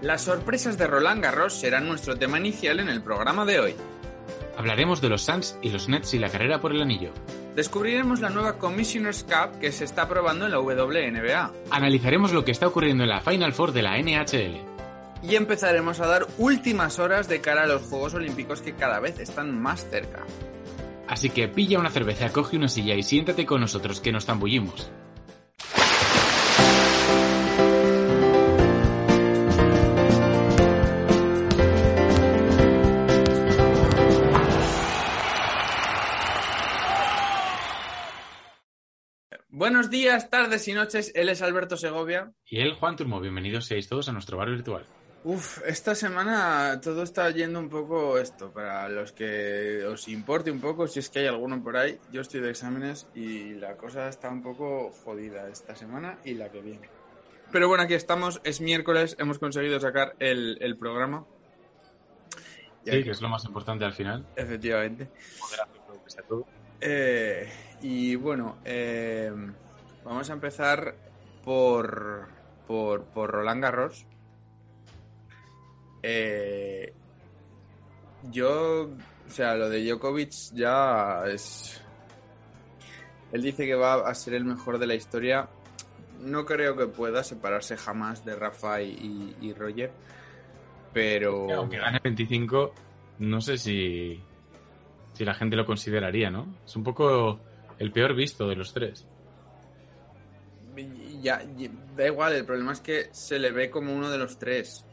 Las sorpresas de Roland Garros serán nuestro tema inicial en el programa de hoy. Hablaremos de los Suns y los Nets y la carrera por el anillo. Descubriremos la nueva Commissioner's Cup que se está probando en la WNBA. Analizaremos lo que está ocurriendo en la Final Four de la NHL. Y empezaremos a dar últimas horas de cara a los Juegos Olímpicos que cada vez están más cerca. Así que pilla una cerveza, coge una silla y siéntate con nosotros que nos zambullimos. Buenos días, tardes y noches. Él es Alberto Segovia. Y él, Juan Turmo. Bienvenidos seáis todos a nuestro bar virtual. Uf, esta semana todo está yendo un poco esto. Para los que os importe un poco, si es que hay alguno por ahí, yo estoy de exámenes y la cosa está un poco jodida esta semana y la que viene. Pero bueno, aquí estamos, es miércoles, hemos conseguido sacar el, el programa. Y Sí, aquí- que es lo más importante al final. Efectivamente. Poder hacer lo que sea todo. Eh, y bueno, eh, vamos a empezar por, por, por Roland Garros. Eh, yo, o sea, lo de Djokovic ya es... Él dice que va a ser el mejor de la historia. No creo que pueda separarse jamás de Rafa y- y Roger. Pero... Aunque gane 25, no sé si, si la gente lo consideraría, ¿no? Es un poco el peor visto de los tres. Ya, da igual, el problema es que se le ve como uno de los tres.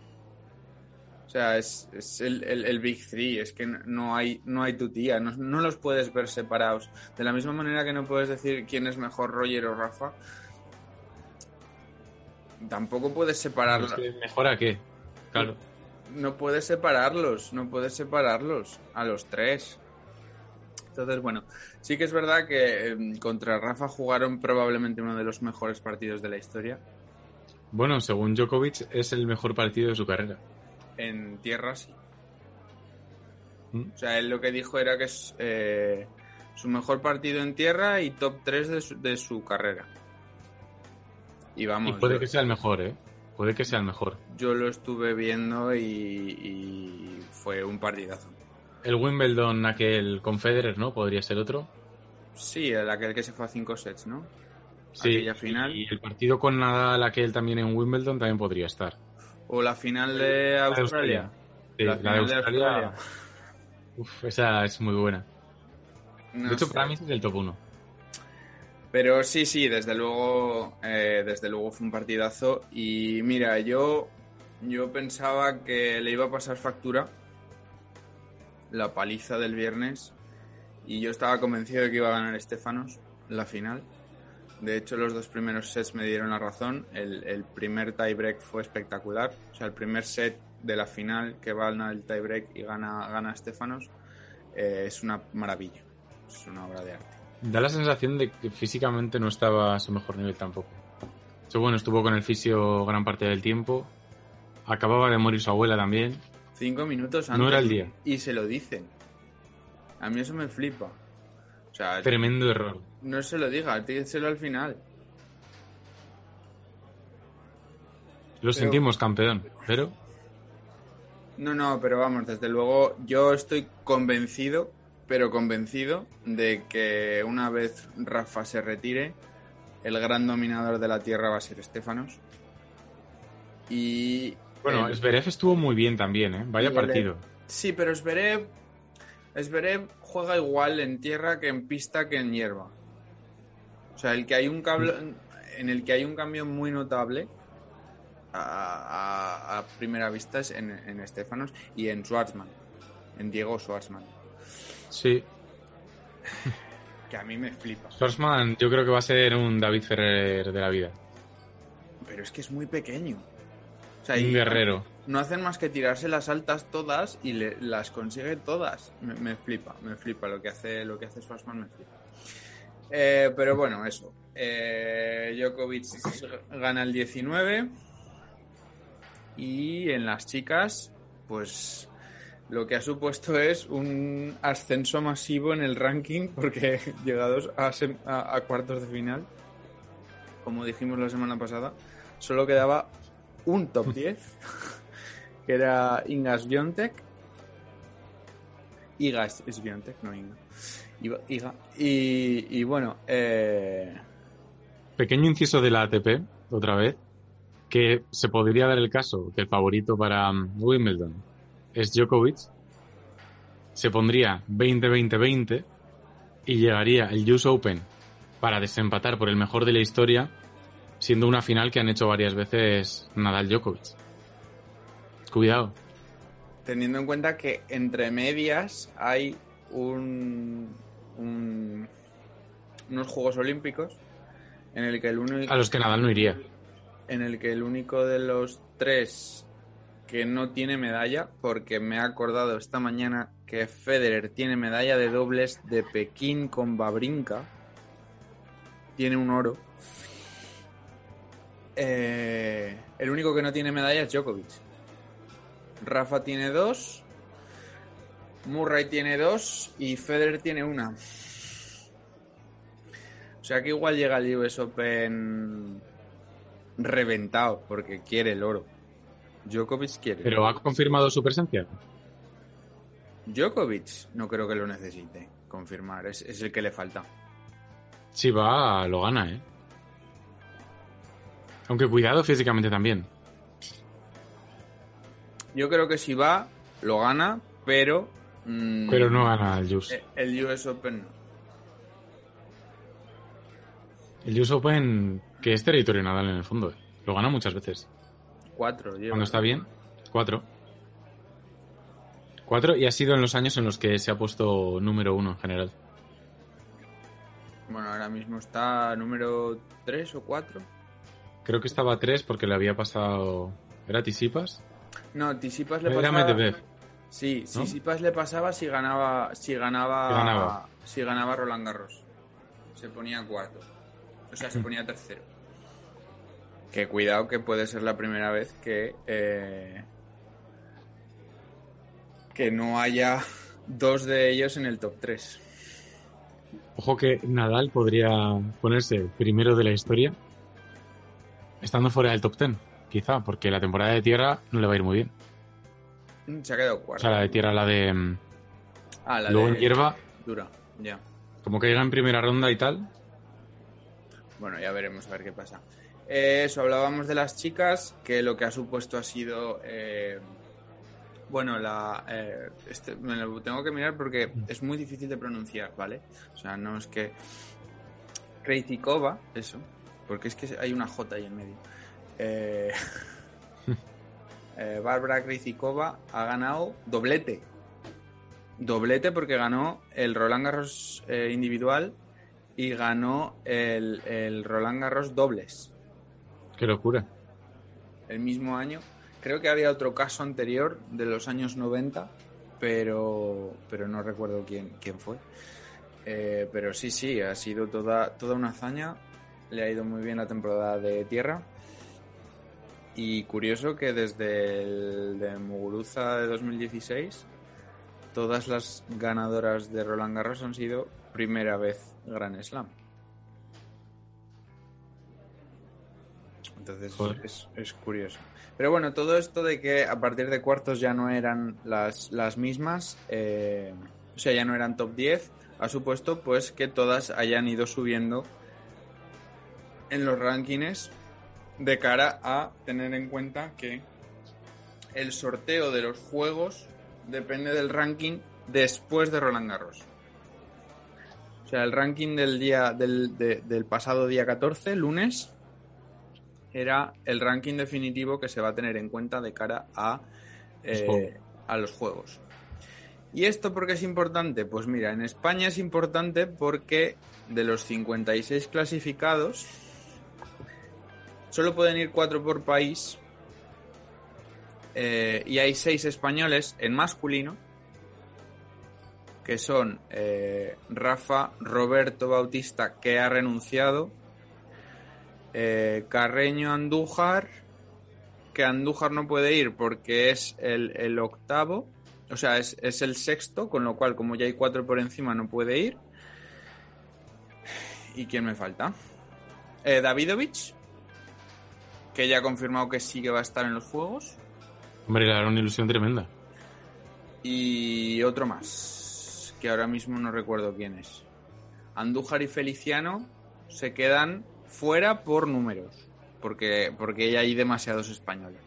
O sea, es, es el, el- el Big Three, es que no hay, no hay tu tía, no, no los puedes ver separados. De la misma manera que no puedes decir quién es mejor, Roger o Rafa, tampoco puedes separarlos. ¿Mejor a qué? Claro. No puedes separarlos, no puedes separarlos a los tres. Entonces, bueno, sí que es verdad que em, contra Rafa jugaron probablemente uno de los mejores partidos de la historia. Bueno, según Djokovic, es el mejor partido de su carrera. En tierra sí. ¿Mm? O sea, él lo que dijo era que es eh, su mejor partido en tierra y top 3 de su, de su carrera. Y Y vamos, puede yo, que sea el mejor, ¿eh? Puede que sea el mejor. yo lo estuve viendo y, y fue un partidazo. El Wimbledon, aquel con Federer, ¿no? Podría ser otro. Sí, el aquel que se fue a 5 sets, ¿no? Sí. Aquella final. Y el partido con Nadal, aquel también en Wimbledon, también podría estar. O la final de de Australia. Sí, La la, de de Australia. Australia. Uf, esa es muy buena. No de hecho, sé. para mí es el top 1. Pero sí, sí, desde luego, eh, desde luego fue un partidazo. Y mira, yo, yo pensaba que le iba a pasar factura la paliza del viernes. Y yo estaba convencido de que iba a ganar Estefanos la final. De hecho, los dos primeros sets me dieron la razón. El, primer tiebreak fue espectacular. O sea, el primer set de la final que va al tiebreak y gana, gana Estefanos eh, es una maravilla. Es una obra de arte. Da la sensación de que físicamente no estaba a su mejor nivel tampoco. Pero bueno, estuvo con el fisio gran parte del tiempo. Acababa de morir su abuela también. Cinco minutos antes. No era el día. Y se lo dicen. A mí eso me flipa. O sea, Tremendo error. no se lo diga, díselo al final. Lo sentimos, campeón. Pero No, no, pero vamos, desde luego yo estoy convencido, pero convencido de que una vez Rafa se retire, el gran dominador de la Tierra va a ser Estefanos. Y... bueno, Zverev estuvo muy bien también, ¿eh? Vaya partido. Sí, pero Zverev, Zverev juega igual en tierra que en pista que en hierba. O sea, el que hay un cable, en el que hay un cambio muy notable a, a- a primera vista es en, en Estefanos y en Schwartzman, en Diego Schwartzman, Sí. que a mí me flipa. Schwarzman yo creo que va a ser un David Ferrer de la vida. Pero es que es muy pequeño. O sea, Un guerrero. no hacen más que tirarse las altas todas y le- las consigue todas. Me, me flipa, me flipa lo que hace lo que hace me flipa. Eh, pero bueno, eso. Eh, Djokovic gana el 19 y en las chicas, pues lo que ha supuesto es un ascenso masivo en el ranking porque llegados a, sem- a- a cuartos de final. como dijimos la semana pasada, solo quedaba un top 10, que era Ingas Biontech. Iga es, es Biontech, no Inga. Iga. Y, y bueno, eh, Pequeño inciso de la ATP, otra vez, que se podría dar el caso que el favorito para mm, Wimbledon es Djokovic, se pondría 20-20-20 y llegaría el US Open para desempatar por el mejor de la historia, siendo una final que han hecho varias veces Nadal-Djokovic. Cuidado. teniendo en cuenta que entre medias hay un, un- unos Juegos Olímpicos en el que el único A los que Nadal no iría. en el que el único de los tres que no tiene medalla, porque me he acordado esta mañana que Federer tiene medalla de dobles de Pekín con Babrinka, tiene un oro. Eh, el único que no tiene medalla es Djokovic. Rafa tiene dos, Murray tiene dos y Federer tiene una. O sea que igual llega el US Open reventado porque quiere el oro. Djokovic quiere. Pero ha confirmado su presencia. Djokovic no creo que lo necesite confirmar, es, es el que le falta. Si va, lo gana, ¿eh? Aunque cuidado físicamente también. Yo creo que si va, lo gana, pero... mm, Pero no gana el US. eh, El US Open no. El US Open, que es territorio Nadal en el fondo, ¿eh? lo gana muchas veces. Cuatro, lleva. Cuando está bien, cuatro. Cuatro y ha sido en los años en los que se ha puesto número uno en general. Bueno, ahora mismo está número 3 o 4. Creo que estaba a tres porque le había pasado. ¿Era Tisipas? No, Tisipas le Era pasaba... Medvedev. Sí, ¿no? Tisipas le pasaba si ganaba, si ganaba, Si ganaba. si ganaba Roland Garros. Se ponía cuarto. O sea, se ponía tercero. Que cuidado que puede ser la primera vez que eh, que no haya dos de ellos en el top 3. Ojo que Nadal podría ponerse primero de la historia estando fuera del top ten, quizá, porque la temporada de tierra no le va a ir muy bien. Mm, Se ha quedado O cuarto. sea, la de tierra, la de. mm, ah, la luego de en hierba, dura. Ya. como caiga en primera ronda y tal. Bueno, ya veremos a ver qué pasa. Eh, eso, hablábamos de las chicas, que lo que ha supuesto ha sido. eh, bueno, la. eh, este, me lo tengo que mirar porque es muy difícil de pronunciar, ¿vale? O sea, no es que. Krejcikova, eso. Porque es que hay una J ahí en medio. Eh, eh, Bárbara Krejcikova ha ganado doblete. Doblete porque ganó el Roland Garros eh, individual y ganó el, el Roland Garros dobles Qué locura. el mismo año. Creo que había otro caso anterior de los años 90, pero, pero no recuerdo quién, quién fue. Eh, pero sí, sí, ha sido toda, toda una hazaña. Le ha ido muy bien la temporada de tierra. Y curioso que desde el de Muguruza de 2016, todas las ganadoras de Roland Garros han sido primera vez Grand Slam. Entonces es, es curioso. Pero bueno, todo esto de que a partir de cuartos ya no eran las, las mismas, eh, o sea, ya no eran top 10, ha supuesto pues que todas hayan ido subiendo en los rankings de cara a tener en cuenta que el sorteo de los juegos depende del ranking después de Roland Garros. O sea, el ranking del día del, de- del pasado día 14, lunes, era el ranking definitivo que se va a tener en cuenta de cara a, eh, a los juegos. ¿Y esto por qué es importante? Pues mira, en España es importante porque de los 56 clasificados, solo pueden ir 4 por país eh, y hay 6 españoles en masculino, que son eh, Rafa Roberto Bautista, que ha renunciado, eh, Carreño Andújar, que Andújar no puede ir porque es el, octavo, o sea, es, el sexto, con lo cual, como ya hay cuatro por encima, no puede ir. ¿Y quién me falta? Davidovich, que ya ha confirmado que sí que va a estar en los Juegos. Hombre, una ilusión tremenda. Y otro más, que ahora mismo no recuerdo quién es. Andújar y Feliciano se quedan fuera por números, porque, porque hay demasiados españoles.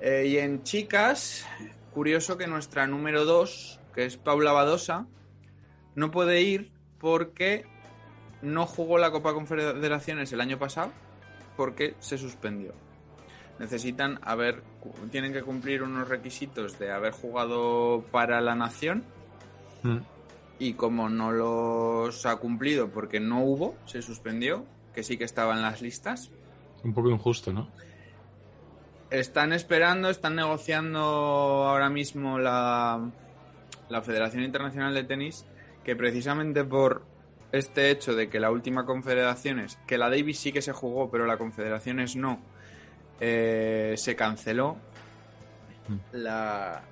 Eh, y en chicas, curioso que nuestra número 2, que es Paula Badosa, no puede ir porque no jugó la Copa Confederaciones el año pasado porque se suspendió. Necesitan haber, tienen que cumplir unos requisitos de haber jugado para la nación Mm. y como no los ha cumplido porque no hubo, se suspendió, que sí que estaba en las listas. Un poco injusto, ¿no? Están esperando, están negociando ahora mismo la, la Federación Internacional de Tenis, que precisamente por este hecho de que la última Confederaciones, que la Davis sí que se jugó, pero la Confederaciones no, eh, se canceló, la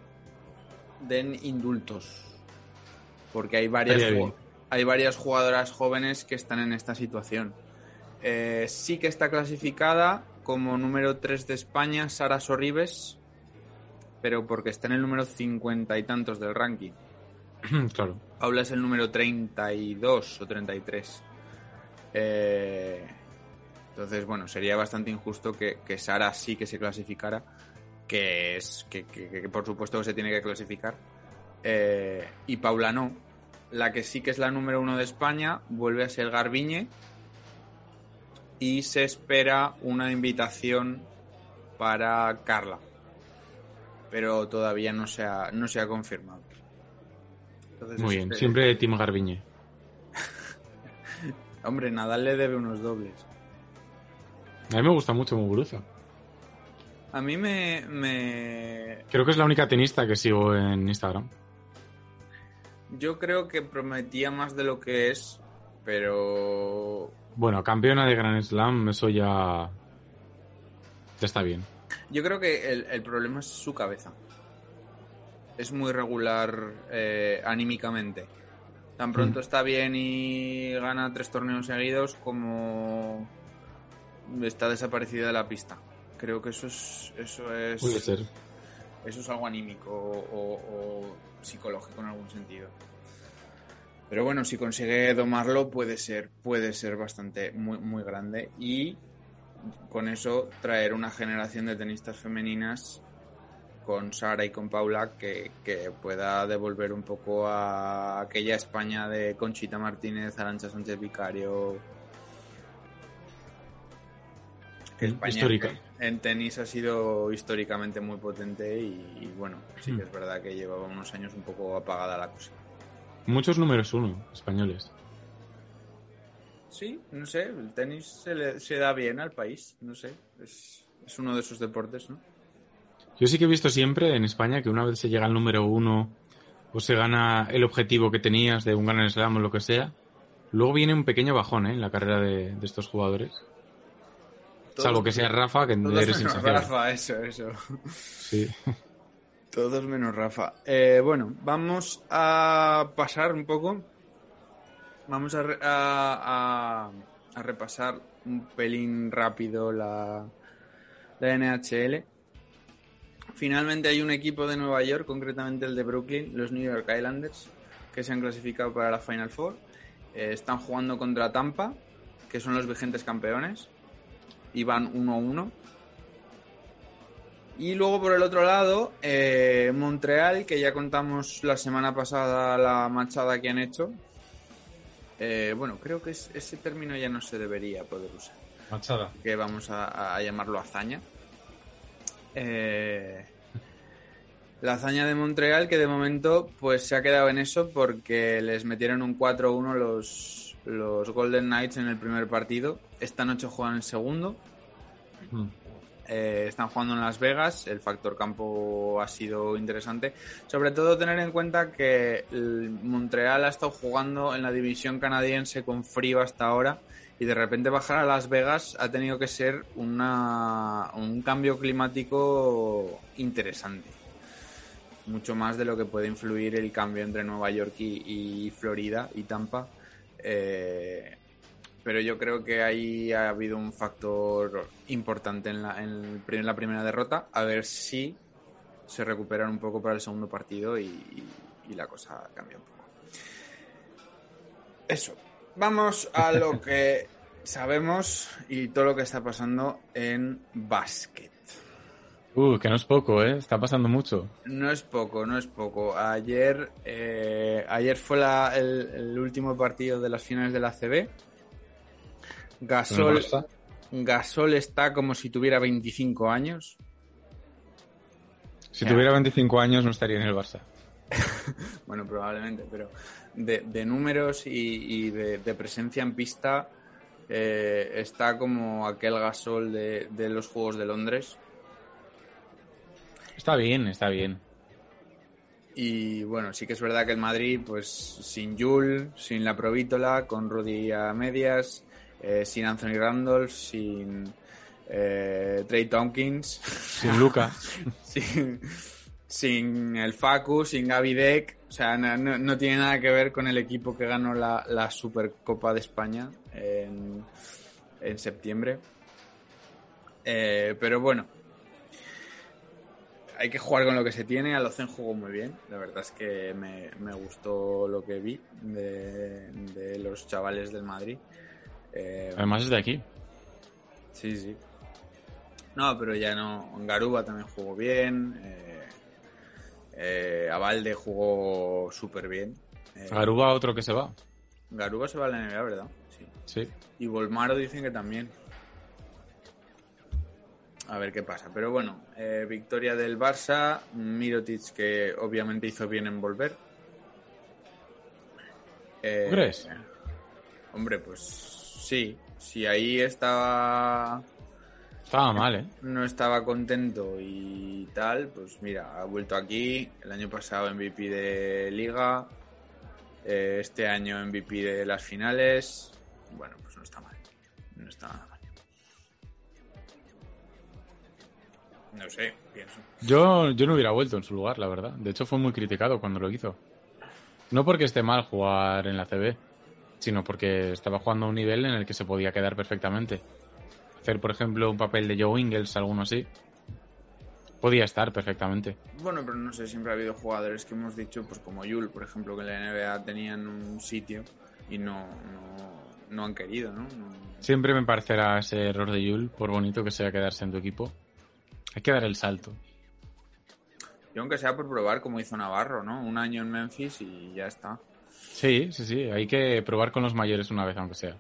den indultos. Porque hay varias, hay varias jugadoras jóvenes que están en esta situación. Eh, sí que está clasificada como número 3 de España Sara Sorribes, pero porque está en el número 50 y tantos del ranking. claro. Paula es el número 32 o 33. Eh, entonces, bueno, sería bastante injusto que, que Sara sí que se clasificara, que es que, que- que por supuesto se tiene que clasificar, eh, y Paula no. La que sí que es la número uno de España vuelve a ser Garbiñe y se espera una invitación para Carla, pero todavía no se ha, no se ha confirmado. Entonces, Muy bien. eh, Siempre Tim Garbiñe. Hombre, Nadal le debe unos dobles. A mí me gusta mucho Muguruza. A mí me, me- Creo que es la única tenista que sigo en Instagram. Yo creo que prometía más de lo que es, pero... Bueno, campeona de Grand Slam, eso ya. Ya está bien. Yo creo que el, el problema es su cabeza. Es muy regular eh, anímicamente. Tan pronto Mm. está bien y gana tres torneos seguidos como está desaparecida de la pista. Creo que eso es eso es Puede ser. eso es algo anímico o, o psicológico en algún sentido. Pero bueno, si consigue domarlo puede ser, puede ser bastante muy, muy grande y con eso traer una generación de tenistas femeninas con Sara y con Paula que, que pueda devolver un poco a aquella España de Conchita Martínez, Arancha Sánchez Vicario. España Histórica. en tenis ha sido históricamente muy potente y, y bueno, sí que Hmm. es verdad que llevaba unos años un poco apagada la cosa. Muchos números uno españoles. Sí, no sé, el tenis se, le- se da bien al país, no sé, es, es uno de esos deportes, ¿no? Yo sí que he visto siempre en España que una vez se llega al número uno o se gana el objetivo que tenías de un Grand Slam o lo que sea, luego viene un pequeño bajón ¿eh? en la carrera de, de estos jugadores. Salvo que sea Rafa, que Todos eres menos. Rafa, eso, eso. Sí. Todos menos Rafa. Eh, bueno, vamos a pasar un poco. Vamos a, re- a- a- a repasar un pelín rápido la, la NHL. Finalmente hay un equipo de Nueva York, concretamente el de Brooklyn, los New York Islanders, que se han clasificado para la Final Four. Eh, están jugando contra Tampa, que son los vigentes campeones, y van 1-1. Y luego por el otro lado, eh, Montreal, que ya contamos la semana pasada la machada que han hecho. Eh, bueno, creo que es- ese término ya no se debería poder usar. Machada. Que vamos a, a llamarlo hazaña. Eh, la hazaña de Montreal, que de momento pues se ha quedado en eso porque les metieron un 4-1 los, los Golden Knights en el primer partido. Esta noche juegan el segundo. Mm. Eh, están jugando en Las Vegas, el factor campo ha sido interesante. Sobre todo tener en cuenta que el Montreal ha estado jugando en la división canadiense con frío hasta ahora y de repente bajar a Las Vegas ha tenido que ser una, un cambio climático interesante. Mucho más de lo que puede influir el cambio entre Nueva York y, y Florida y Tampa. Eh, pero yo creo que ahí ha habido un factor importante en la, en la primera derrota. A ver si se recuperan un poco para el segundo partido y, y la cosa cambia un poco. Eso. Vamos a lo que sabemos y todo lo que está pasando en básquet. Uh, que no es poco, ¿eh? Está pasando mucho. No es poco, no es poco. Ayer, eh, ayer fue el, último partido de las finales de la CB. Gasol, Gasol está como si tuviera 25 años. Si tuviera 25 años no estaría en el Barça. Bueno, probablemente, pero de, números y, de, presencia en pista eh, está como aquel gasol de, los Juegos de Londres. Está bien, está bien. Y bueno, sí que es verdad que el Madrid, pues sin Jul, sin la Provítola, con Rudy a medias, eh, sin Anthony Randolph, sin eh, Trey Tompkins. Sin Luca. sin, sin el Facu, sin Gaby Deck. O sea, no, tiene nada que ver con el equipo que ganó la, Supercopa de España en, septiembre. Eh, pero bueno, hay que jugar con lo que se tiene. Alocen jugó muy bien. La verdad es que me, gustó lo que vi de, los chavales del Madrid. Eh, Además es de aquí. Sí, sí. No, pero ya no. Garuba también jugó bien. Eh, eh, Avalde jugó súper bien. Eh, Garuba otro que se va. Garuba se va a la NBA, ¿verdad? Sí. sí. Y Volmaro dicen que también. A ver qué pasa. Pero bueno, eh, victoria del Barça. Mirotic que obviamente hizo bien en volver. Eh, ¿Crees? Hombre, pues sí. Si ahí estaba estaba mal, ¿eh? No estaba contento y tal, pues mira, ha vuelto aquí. El año pasado MVP de Liga. Eh, este año MVP de las finales. Bueno, pues no está mal. No está nada mal. No sé, pienso. Yo, yo no hubiera vuelto en su lugar, la verdad. De hecho, fue muy criticado cuando lo hizo. No porque esté mal jugar en la CB, sino porque estaba jugando a un nivel en el que se podía quedar perfectamente hacer, por ejemplo, un papel de Joe Ingles, alguno así. Podía estar perfectamente. Bueno, pero no sé, siempre ha habido jugadores que hemos dicho, pues como Yul, por ejemplo, que en la NBA tenían un sitio y no, no, han querido, ¿no? Siempre me parecerá ese error de Yul, por bonito que sea quedarse en tu equipo. Hay que dar el salto. Y aunque sea por probar, como hizo Navarro, ¿no? Un año en Memphis y ya está. Sí, sí, sí. Hay que probar con los mayores una vez, aunque sea.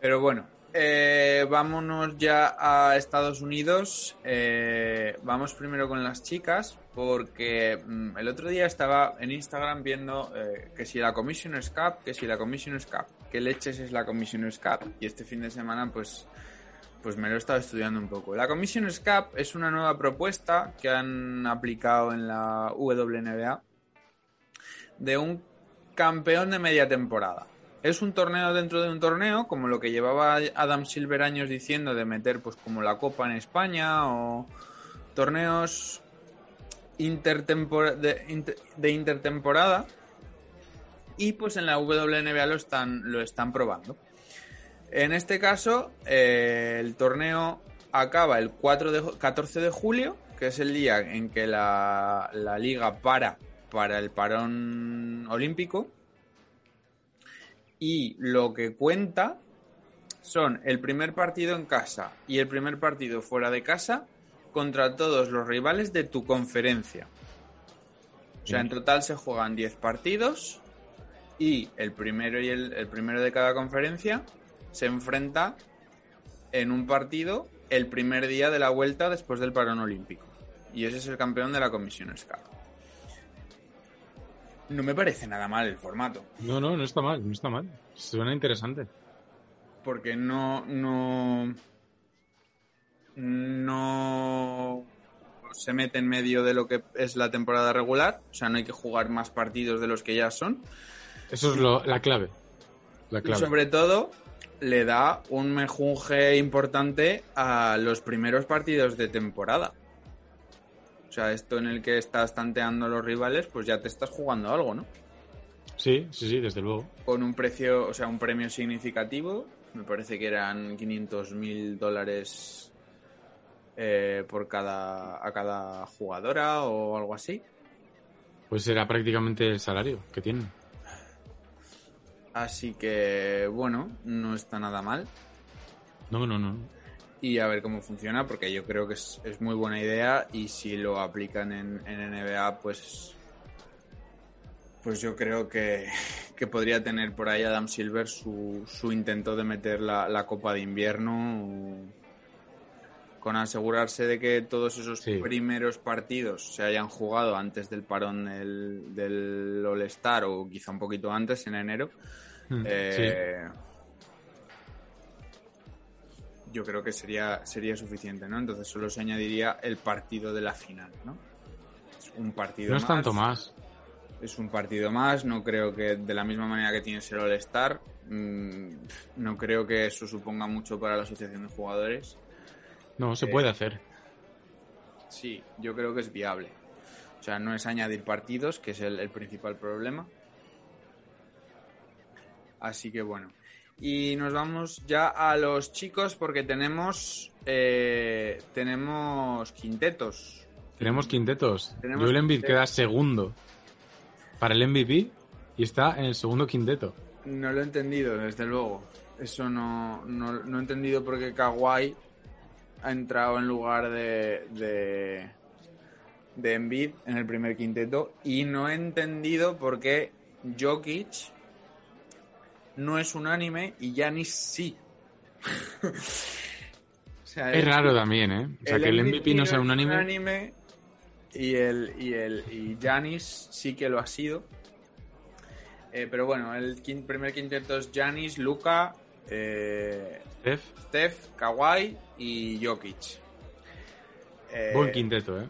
Pero bueno, eh, vámonos ya a Estados Unidos. Eh, vamos primero con las chicas, porque mm, el otro día estaba en Instagram viendo eh, que si la Commissioner's Cup, que si la Commissioner's Cup, qué leches es la Commissioner's Cup. Y este fin de semana, pues, pues me lo he estado estudiando un poco. La Commissioner's Cup es una nueva propuesta que han aplicado en la WNBA de un campeón de media temporada es un torneo dentro de un torneo, como lo que llevaba Adam Silver años diciendo de meter pues como la Copa en España o torneos de, intertemporada. Y pues en la WNBA lo están, lo están probando. En este caso, eh, el torneo acaba el 4 de, 14 de julio, que es el día en que la, la liga para para el parón olímpico y lo que cuenta son el primer partido en casa y el primer partido fuera de casa contra todos los rivales de tu conferencia. O sea, en total se juegan 10 partidos y el primero y el, primero de cada conferencia se enfrenta en un partido el primer día de la vuelta después del parón olímpico. Y ese es el campeón de la Comisión SCAP. No me parece nada mal el formato. No, no, no está mal, no está mal. Suena interesante. Porque no, no, no se mete en medio de lo que es la temporada regular. O sea, no hay que jugar más partidos de los que ya son. Eso es la clave. La clave. Y sobre todo, le da un mejunje importante a los primeros partidos de temporada. O sea, esto en el que estás tanteando los rivales, pues ya te estás jugando algo, ¿no? Sí, sí, sí, desde luego. Con un precio, o sea, un premio significativo. Me parece que eran 500 mil dólares eh, por cada, a cada jugadora o algo así. Pues era prácticamente el salario que tienen. Así que, bueno, no está nada mal. No, no, no. Y a ver cómo funciona, porque yo creo que es, es muy buena idea y si lo aplican en, en NBA, pues pues yo creo que, que, podría tener por ahí Adam Silver su, su intento de meter la, la, Copa de Invierno con asegurarse de que todos esos sí. primeros partidos se hayan jugado antes del parón del, del All-Star o quizá un poquito antes, en enero. Mm, eh, yo creo que sería, sería suficiente, ¿no? Entonces solo se añadiría el partido de la final, ¿no? Es un partido No es más. tanto más. Es un partido más, no creo que de la misma manera que tienes el All-Star, mmm, no creo que eso suponga mucho para la asociación de jugadores. No, se puede hacer. Sí, yo creo que es viable. O sea, no es añadir partidos, que es el, el principal problema. Así que bueno. Y nos vamos ya a los chicos porque tenemos eh, tenemos quintetos. Tenemos quintetos. Tenemos Joel Embiid queda segundo para el MVP y está en el segundo quinteto. No lo he entendido, desde luego. Eso no, no, no he entendido por qué Kawhi ha entrado en lugar de, de, de Embiid en el primer quinteto y no he entendido por qué Jokic no es unánime y Giannis sí. o sea, Es el- raro también, ¿eh? O sea, que el MVP no sea es unánime. unánime y el y el y Giannis sí que lo ha sido. Eh, pero bueno, el primer quinteto es Giannis, Luca, eh, Steph, Steph, Kawhi y Jokic. Eh, buen quinteto, ¿eh?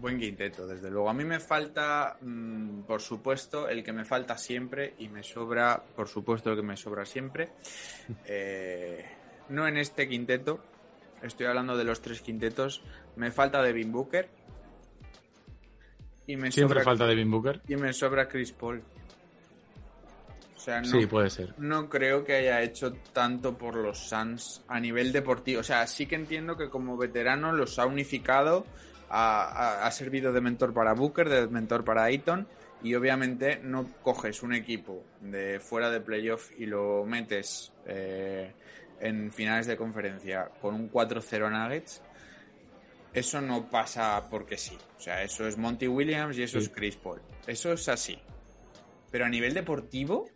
Buen quinteto, desde luego. A mí me falta, mm, por supuesto, el que me falta siempre y me sobra, por supuesto, el que me sobra siempre. Eh, no en este quinteto, estoy hablando de los tres quintetos. Me falta Devin Booker y me Siempre sobra falta Devin Booker. y me sobra Chris Paul. O sea, no, Sí, puede ser. no creo que haya hecho tanto por los Suns a nivel deportivo. O sea, sí que entiendo que como veterano los ha unificado, ha, servido de mentor para Booker, de mentor para Ayton, y obviamente no coges un equipo de fuera de playoff y lo metes eh, en finales de conferencia con un 4-0 Nuggets. Eso no pasa porque sí. O sea, eso es Monty Williams y eso Sí. es Chris Paul. Eso es así. Pero a nivel deportivo,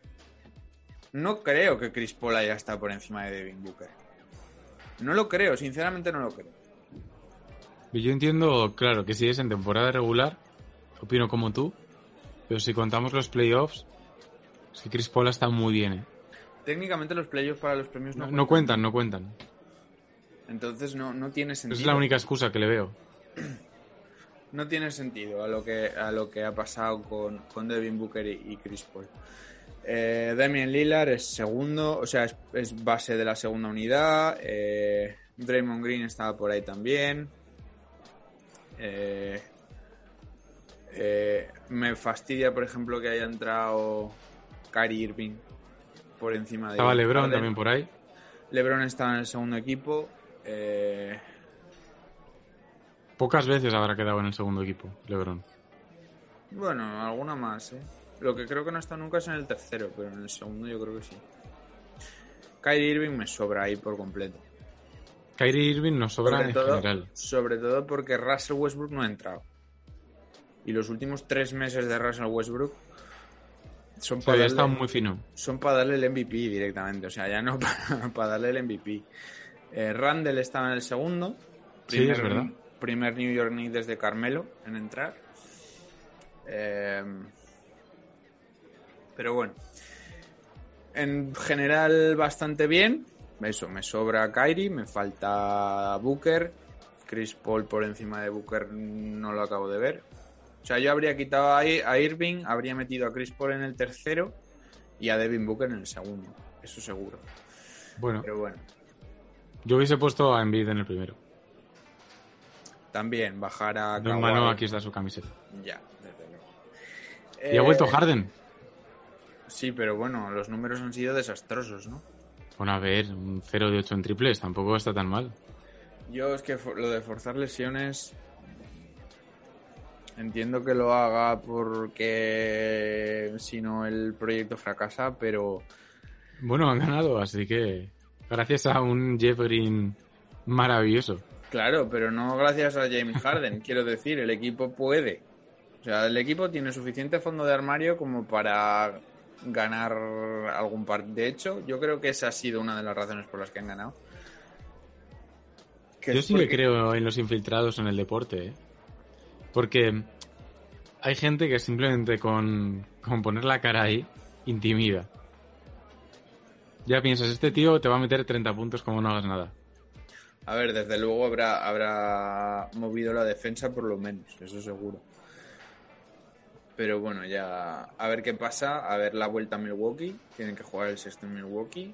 no creo que Chris Paul haya estado por encima de Devin Booker. No lo creo, sinceramente no lo creo. Yo entiendo, claro, que si es en temporada regular, opino como tú, pero si contamos los playoffs, es que Chris Paul está muy bien, ¿eh? Técnicamente los playoffs para los premios no, No, no cuentan, no cuentan. Entonces no, no tiene Esa sentido. es la única excusa que le veo. No tiene sentido a lo que, a lo que ha pasado con, con Devin Booker y, y Chris Paul. Eh, Damian Lillard es segundo, o sea, es, es base de la segunda unidad. Eh, Draymond Green estaba por ahí también. Eh, eh, me fastidia, por ejemplo, que haya entrado Kyrie Irving por encima de. Estaba LeBron Harden. también por ahí. LeBron estaba en el segundo equipo. Eh, Pocas veces habrá quedado en el segundo equipo, LeBron. Bueno, alguna más, ¿eh? Lo que creo que no está nunca es en el tercero, pero en el segundo yo creo que sí. Kyrie Irving me sobra ahí por completo. Kyrie Irving nos sobra Sobre en todo, general. sobre todo porque Russell Westbrook no ha entrado. Y los últimos tres meses de Russell Westbrook son para darle, muy fino. son para darle el MVP directamente. O sea, ya no para, para darle el MVP. Eh, Randall estaba en el segundo. Sí, es verdad. Primer New York Knicks desde Carmelo en entrar. Eh, pero bueno. En general, bastante bien. Eso, me sobra Kyrie, me falta Booker. Chris Paul por encima de Booker no lo acabo de ver. O sea, yo habría quitado a Irving, habría metido a Chris Paul en el tercero y a Devin Booker en el segundo. Eso seguro. Bueno, Pero bueno, yo hubiese puesto a Embiid en el primero. también bajar a Kawhi. Mano aquí está su camiseta. Ya, desde luego. Y ha vuelto Eh, Harden. Sí, pero bueno, los números han sido desastrosos, ¿no? Bueno, a ver, un 0 de 8 en triples tampoco está tan mal. Yo es que lo de forzar lesiones entiendo que lo haga porque si no el proyecto fracasa, pero bueno, han ganado, así que gracias a un Jeff Green maravilloso. Claro, pero no gracias a James Harden, quiero decir, el equipo puede. O sea, el equipo tiene suficiente fondo de armario como para ganar algún par. De hecho, yo creo que esa ha sido una de las razones por las que han ganado. yo sí que creo en los infiltrados en el deporte, ¿eh? Porque hay gente que simplemente con, con poner la cara ahí intimida. Ya piensas, este tío te va a meter 30 puntos como no hagas nada. A ver, desde luego habrá, habrá movido la defensa por lo menos, eso seguro. Pero bueno, ya a ver qué pasa, a ver la vuelta a Milwaukee, tienen que jugar el sexto Milwaukee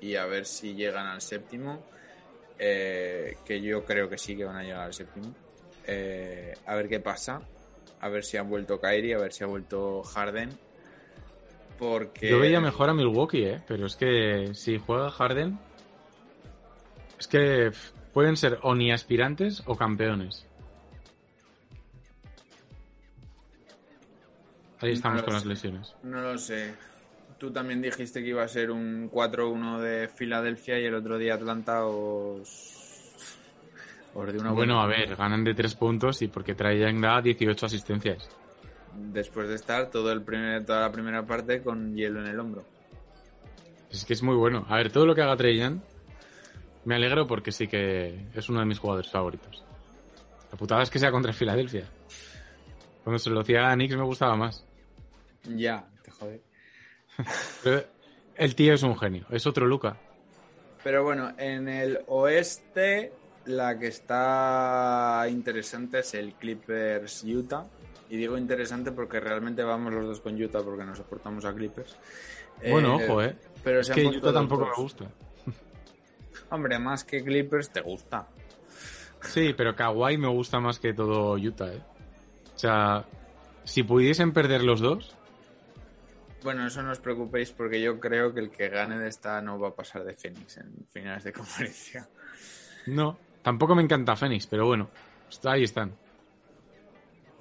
y a ver si llegan al séptimo, eh, que yo creo que sí que van a llegar al séptimo. Eh, a ver qué pasa, a ver si ha vuelto Kyrie, a ver si ha vuelto Harden porque... Yo veía mejor a Milwaukee, ¿eh? Pero es que si juega Harden... Es que pueden ser o ni aspirantes o campeones. Ahí estamos con las lesiones. No lo sé. Tú también dijiste que iba a ser un 4-1 de Filadelfia y el otro día Atlanta os... os de una bueno, a ver, ganan de 3 puntos y porque traían da 18 asistencias después de estar todo el primer, toda la primera parte con hielo en el hombro. Es que es muy bueno. A ver, todo lo que haga Trey me alegro porque sí que es uno de mis jugadores favoritos. La putada es que sea contra Filadelfia. Cuando se lo hacía a Knicks me gustaba más. Ya, te jode. el tío es un genio, es otro Luca. Pero bueno, en el oeste la que está interesante es el Clippers Utah. Y digo interesante porque realmente vamos los dos con Utah porque nos soportamos a Clippers. Bueno, eh, ojo, ¿eh? Pero es que Utah tampoco me gusta. Hombre, más que Clippers te gusta. Sí, pero Kawhi me gusta más que todo Utah, ¿eh? O sea, si pudiesen perder los dos... Bueno, eso no os preocupéis porque yo creo que el que gane de esta no va a pasar de Phoenix en finales de conferencia. No, tampoco me encanta Phoenix, pero bueno, ahí están.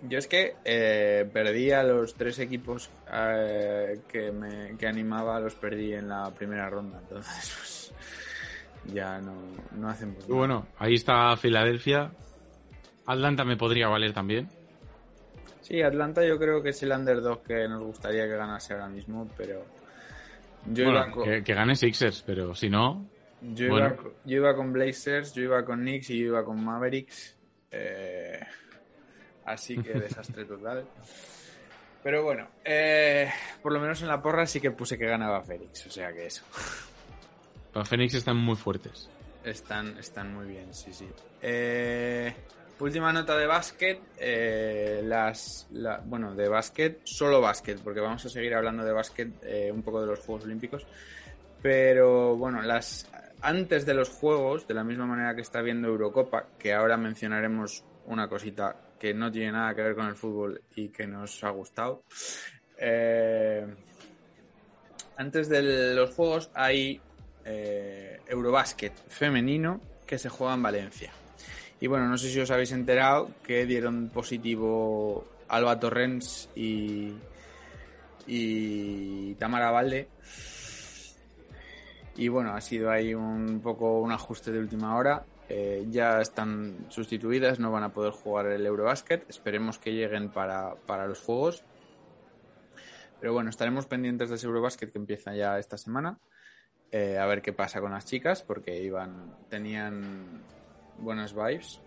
Yo es que eh, perdí a los tres equipos eh, que, me, que animaba, los perdí en la primera ronda. Entonces, pues ya no, no hacen Bueno, ahí está Filadelfia. Atlanta me podría valer también. Sí, Atlanta yo creo que es el underdog que nos gustaría que ganase ahora mismo, pero... Yo que, gane Sixers, pero si no... Yo, iba, yo iba con Blazers, yo iba con Knicks y yo iba con Mavericks. Eh, Así que desastre total. Pero bueno, eh, por lo menos en la porra sí que puse que ganaba Fénix, o sea que eso. Fénix están muy fuertes. Están, están muy bien, sí, sí. Eh, última nota de básquet. Eh, las, bueno, de básquet, solo básquet, porque vamos a seguir hablando de básquet un poco de los Juegos Olímpicos. Pero bueno, las antes de los Juegos, de la misma manera que está viendo Eurocopa, que ahora mencionaremos una cosita que no tiene nada que ver con el fútbol y que nos ha gustado. Eh, antes de los juegos hay eh, Eurobásquet femenino que se juega en Valencia. Y bueno, no sé si os habéis enterado que dieron positivo Alba Torrens y, y Tamara Valde. Y bueno, ha sido ahí un poco un ajuste de última hora. Eh, ya están sustituidas, no van a poder jugar el Eurobasket. Esperemos que lleguen para, los juegos. Pero bueno, estaremos pendientes de ese Eurobasket que empieza ya esta semana. Eh, a ver qué pasa con las chicas, porque iban, tenían buenas vibes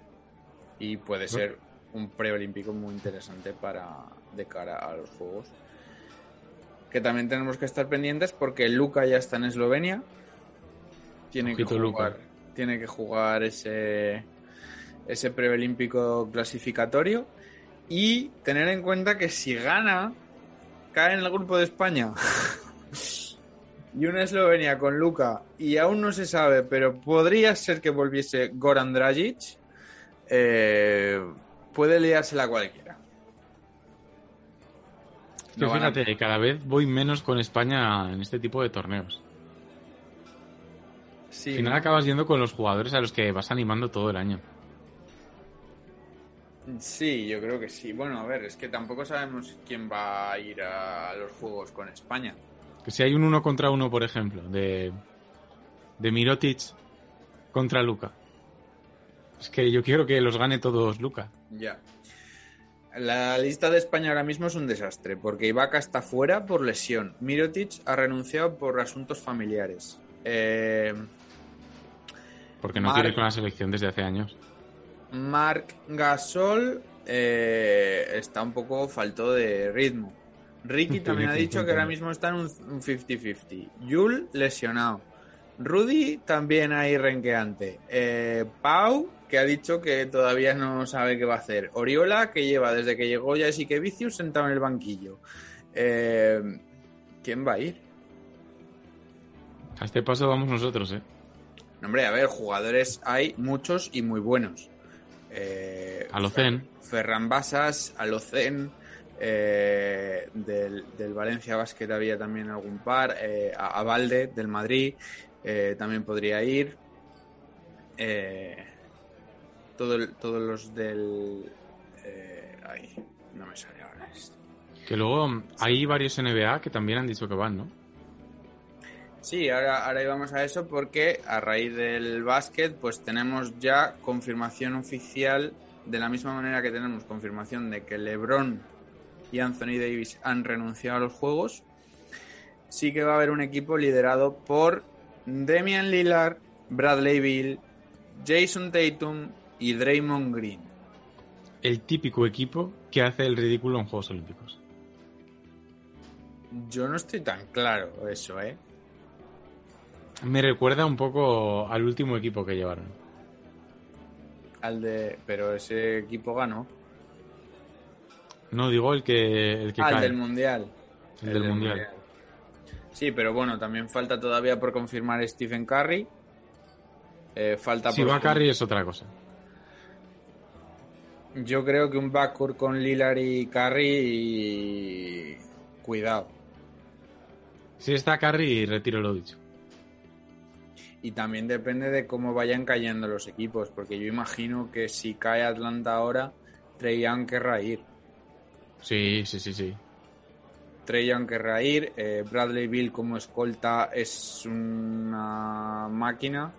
y puede ser un preolímpico muy interesante para de cara a los juegos. Que también tenemos que estar pendientes porque Luca ya está en Eslovenia. Tiene que jugar tiene que jugar ese, ese preolímpico clasificatorio y tener en cuenta que si gana, cae en el grupo de España. y una Eslovenia con Luca, y aún no se sabe, pero podría ser que volviese Goran Dragic, eh, puede liársela cualquiera. Que fíjate, cada vez voy menos con España en este tipo de torneos. Sí, Al final ¿no? acabas yendo con los jugadores a los que vas animando todo el año. Sí, yo creo que sí. Bueno, a ver, es que tampoco sabemos quién va a ir a los juegos con España. Que si hay un uno contra uno, por ejemplo, de, de Mirotic contra Luca. Es que yo quiero que los gane todos Luca. Ya. La lista de España ahora mismo es un desastre, porque Ibaka está fuera por lesión. Mirotic ha renunciado por asuntos familiares. Eh, Porque no Mar- quiere ir con la selección desde hace años. Marc Gasol eh, está un poco falto de ritmo. Ricky también ha dicho que 50 ahora mismo está en un un 50-50. Yul lesionado. Rudy también ahí renqueante. Eh, Pau, que ha dicho que todavía no sabe qué va a hacer. Oriola, que lleva desde que llegó ya que Vicius sentado en el banquillo. Eh, ¿Quién va a ir? A este paso vamos nosotros, ¿eh? No, Hombre, a ver, jugadores hay muchos y muy buenos. Eh, Alocen. Ferran Basas, Alocen, eh, del, del Valencia Basket había también algún par, eh, a, a Valde del Madrid eh, también podría ir. Eh, todo todos los del... eh, ay, no me sale ahora esto. Que luego mm, hay varios NBA que también han dicho que van, ¿no? Sí, ahora, ahora íbamos a eso porque a raíz del básquet pues tenemos ya confirmación oficial de la misma manera que tenemos confirmación de que LeBron y Anthony Davis han renunciado a los juegos. Sí que va a haber un equipo liderado por Damian Lillard, Bradley Bill, Jason Tatum y Draymond Green. El típico equipo que hace el ridículo en Juegos Olímpicos. Yo no estoy tan claro eso, ¿eh? Me recuerda un poco al último equipo que llevaron. Al de, pero ese equipo ganó. No, digo el que, el que Al cae. del mundial. El del Mundial. Sí, pero bueno, también falta todavía por confirmar Stephen Curry. Eh, falta Si por va Curry es otra cosa. Yo creo que un backcourt con Lillard y Curry y... Cuidado. Si está Curry, retiro lo dicho. Y también depende de cómo vayan cayendo los equipos, porque yo imagino que si cae Atlanta ahora, Trey Young querrá ir. Sí, sí, sí, sí. Trey Young querrá ir, eh, Bradley Bill como escolta es una máquina.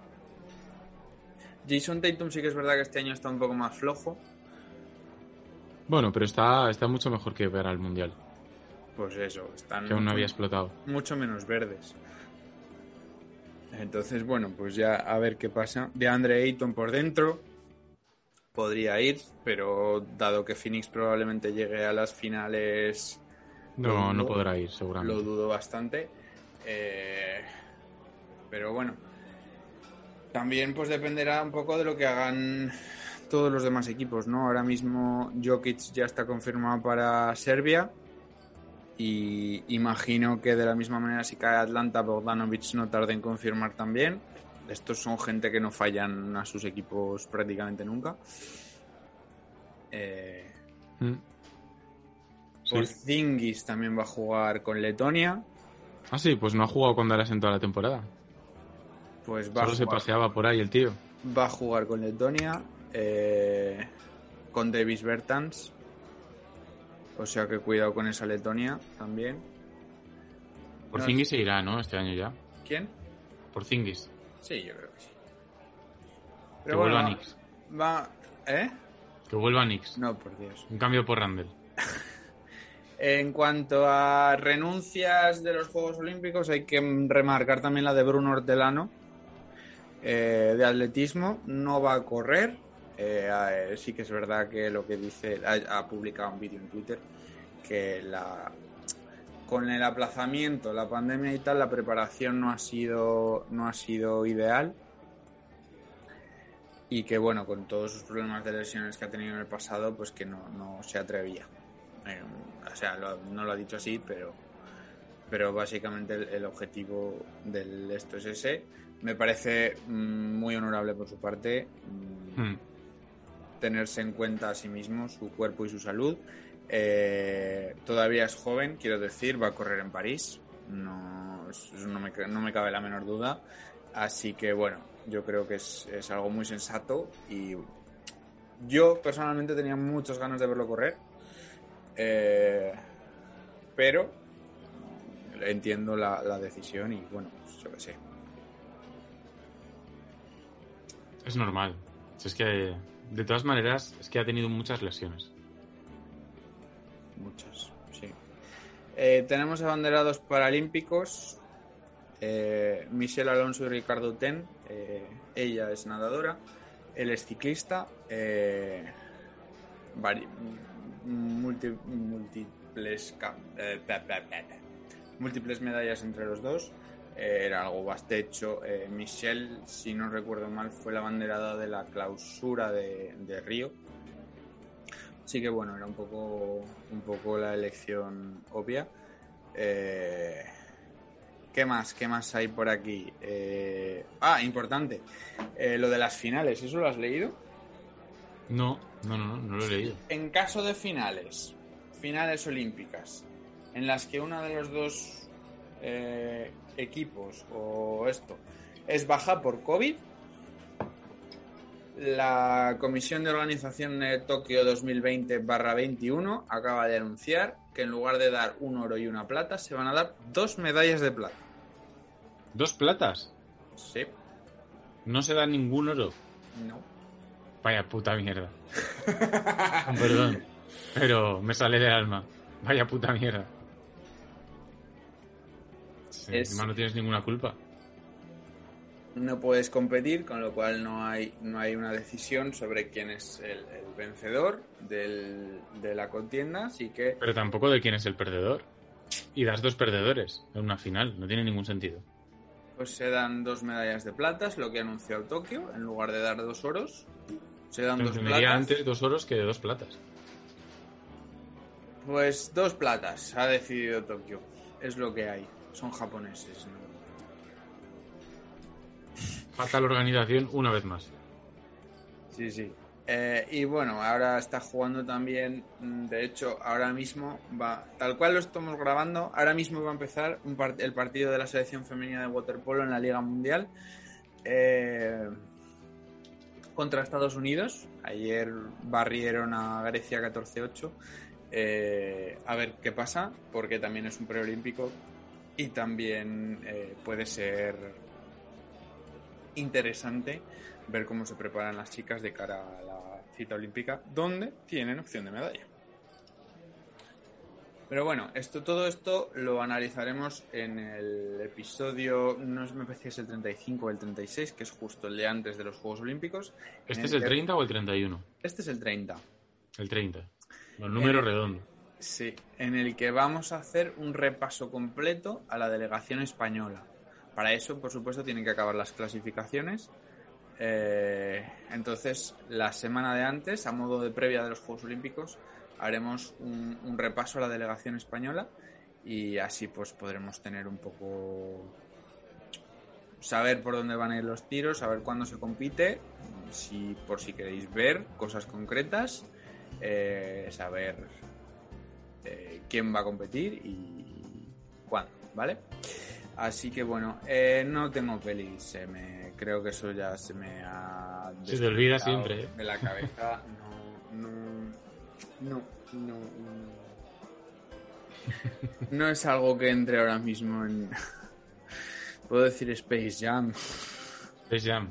Jason Tatum sí que es verdad que este año está un poco más flojo. Bueno, pero está, está mucho mejor que ver al Mundial, Pues eso, están que aún no mucho- había explotado. mucho menos verdes. Entonces, bueno, pues ya a ver qué pasa. De Andre Ayton por dentro podría ir, pero dado que Phoenix probablemente llegue a las finales, No, Lo no podrá ir, lo seguramente. dudo bastante. Eh, pero bueno, también pues dependerá un poco de lo que hagan todos los demás equipos, ¿no? Ahora mismo Jokic ya está confirmado para Serbia. Y imagino que de la misma manera si cae Atlanta, Bogdanovic no tarde en confirmar también. Estos son gente que no fallan a sus equipos prácticamente nunca. Eh, Mm. Sí. Porzingis también va a jugar con Letonia. Ah, sí, pues no ha jugado con Dallas en toda la temporada. Pues va, a Solo se jugar, paseaba por ahí el tío. va a jugar con Letonia. eh, con Davis Bertans. O sea que cuidado con esa Letonia también. Por No, Zingis se irá, ¿no? Este año ya. ¿Quién? Por Zingis. Sí, yo creo que sí. Que vuelva a Knicks. Va. ¿Eh? Que vuelva a Knicks. No, por Dios. Un cambio por Randall. En cuanto a renuncias de los Juegos Olímpicos, hay que remarcar también la de Bruno Hortelano, eh, de atletismo. No va a correr. Eh, eh, sí que es verdad que lo que dice, ha, ha publicado un vídeo en Twitter, que la, con el aplazamiento, la pandemia y tal, la preparación no ha sido, no ha sido ideal. Y que bueno, con todos sus problemas de lesiones que ha tenido en el pasado, pues que no, no se atrevía. Eh, o sea, lo- no lo ha dicho así, pero, pero básicamente el, el objetivo del esto es ese. Me parece mm, muy honorable por su parte mm, Mm. tenerse en cuenta a sí mismo, su cuerpo y su salud. Eh, todavía es joven, quiero decir, va a correr en París. No, no, me, no me cabe la menor duda. Así que bueno, yo creo que es, algo muy sensato y yo personalmente tenía muchas ganas de verlo correr. Eh, pero entiendo la, la decisión y bueno, pues yo qué sé. Es normal. Es que, de todas maneras, es que ha tenido muchas lesiones. Muchas, sí. Eh, tenemos abanderados paralímpicos. Eh, Michelle Alonso y Ricardo Ten. Eh, ella es nadadora. Él es ciclista. Múltiples, múltiples medallas entre los dos. Era algo. Eh, Michelle, si no recuerdo mal, fue la banderada de la clausura de, de Río. Así que bueno, era un poco, un poco la elección obvia. Eh, ¿Qué más? ¿Qué más hay por aquí? Eh, ah, importante. Eh, lo de las finales, ¿eso lo has leído? No, no, no, no, no lo he leído. En caso de finales, finales olímpicas, en las que uno de los dos eh, equipos o esto es baja por COVID, la Comisión de Organización de Tokio 2020-21 acaba de anunciar que en lugar de dar un oro y una plata, se van a dar dos medallas de plata. ¿Dos platas? Sí, No se da ningún oro. no. Vaya puta mierda. Perdón. Pero me sale del alma. Vaya puta mierda. Sí, Es- encima no tienes ninguna culpa. No puedes competir, con lo cual no hay, no hay una decisión sobre quién es el, el vencedor del- de la contienda, así que Pero tampoco de quién es el perdedor. Y das dos perdedores en una final. No tiene ningún sentido. pues se dan dos medallas de plata, es lo que ha anunciado Tokio, en lugar de dar dos oros, se dan dos platas. antes dos oros que dos platas. Pues dos platas ha decidido Tokio, es lo que hay, son japoneses. ¿no? Fatal organización una vez más. Sí, sí. Eh, y bueno, ahora está jugando también, mm, de hecho, ahora mismo va, tal cual lo estamos grabando, ahora mismo va a empezar el partido de la selección femenina de waterpolo en la Liga Mundial eh, contra Estados Unidos. Ayer barrieron a Grecia 14-8. Eh, a ver qué pasa, porque también es un preolímpico y también puede ser interesante ver cómo se preparan las chicas de cara a la cita olímpica, donde tienen opción de medalla. Pero bueno, esto, todo esto lo analizaremos en el episodio, no me parece que es el 35 o el 36, que es justo el de antes de los Juegos Olímpicos. ¿Este es el que- 30 o el 31? Este es el 30. El 30. El número Eh, redondo. Sí, en el que vamos a hacer un repaso completo a la delegación española. Para eso, por supuesto, tienen que acabar las clasificaciones. Eh, entonces, la semana de antes, a modo de previa de los Juegos Olímpicos, haremos un, repaso a la delegación española y así pues podremos tener un poco saber por dónde van a ir los tiros, saber cuándo se compite, si por si queréis ver cosas concretas, eh, saber eh, quién va a competir y cuándo, ¿vale? Así que bueno, eh, no tengo pelis, se me, creo que eso ya se me ha... Se te olvida siempre, ¿eh? De la cabeza, no, no, no, no. No, es algo que entre ahora mismo en... Puedo decir Space Jam, Space Jam.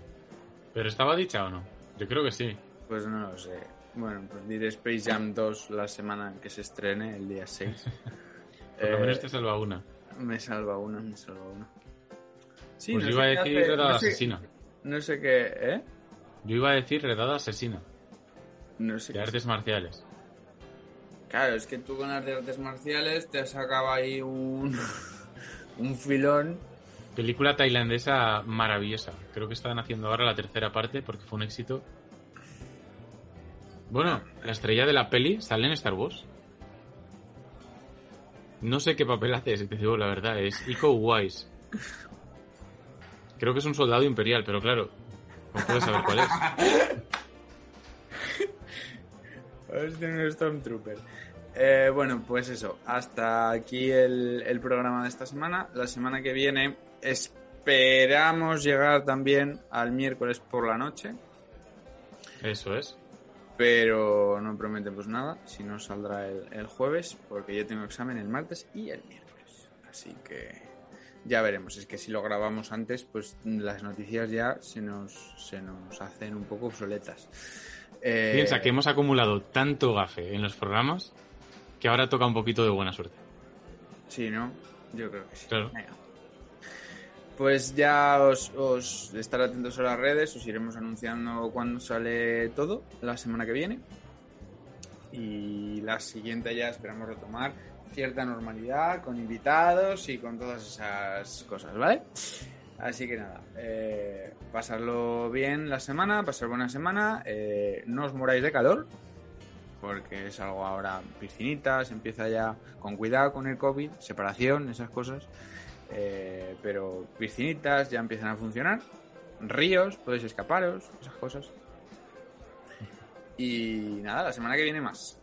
¿Pero estaba dicha o no? Yo creo que sí. pues no lo sé. Bueno, pues diré Space Jam 2 la semana que se estrene, el día 6. Por lo Eh, menos te salva una. Me salva una, me salva una. Sí, Pues no yo iba a decir hace- redada no sé- asesina. No sé qué, ¿eh? Yo iba a decir redada asesina. No sé De artes marciales. Claro, es que tú con las de artes marciales te has sacado ahí un, un filón. Película tailandesa maravillosa. Creo que están haciendo ahora la tercera parte porque fue un éxito. Bueno, la estrella de la peli sale en Star Wars. No sé qué papel hace, si te digo la verdad. Es Iko Wise. Creo que es un soldado imperial, pero claro, ¿cómo puedes saber cuál es? Es un Stormtrooper. Eh, bueno, pues eso. Hasta aquí el, el programa de esta semana. La semana que viene esperamos llegar también al miércoles por la noche. Eso es. Pero no prometemos nada. Si no, saldrá el, el jueves. Porque yo tengo examen el martes y el miércoles. Así que ya veremos. Es que si lo grabamos antes, pues las noticias ya se nos, se nos hacen un poco obsoletas. Eh, Piensa que hemos acumulado tanto gafe en los programas que ahora toca un poquito de buena suerte. Sí, ¿no? Yo creo que sí. Claro. Venga. Pues ya os, os estar atentos a las redes, os iremos anunciando cuándo sale todo la semana que viene. Y la siguiente ya esperamos retomar cierta normalidad con invitados y con todas esas cosas, ¿vale? Así que nada, eh, pasarlo bien la semana, pasar buena semana, eh, no os moráis de calor, porque es algo ahora piscinitas, empieza ya con cuidado con el COVID, separación, esas cosas, eh, pero piscinitas ya empiezan a funcionar, ríos, podéis escaparos, esas cosas. Y nada, la semana que viene más.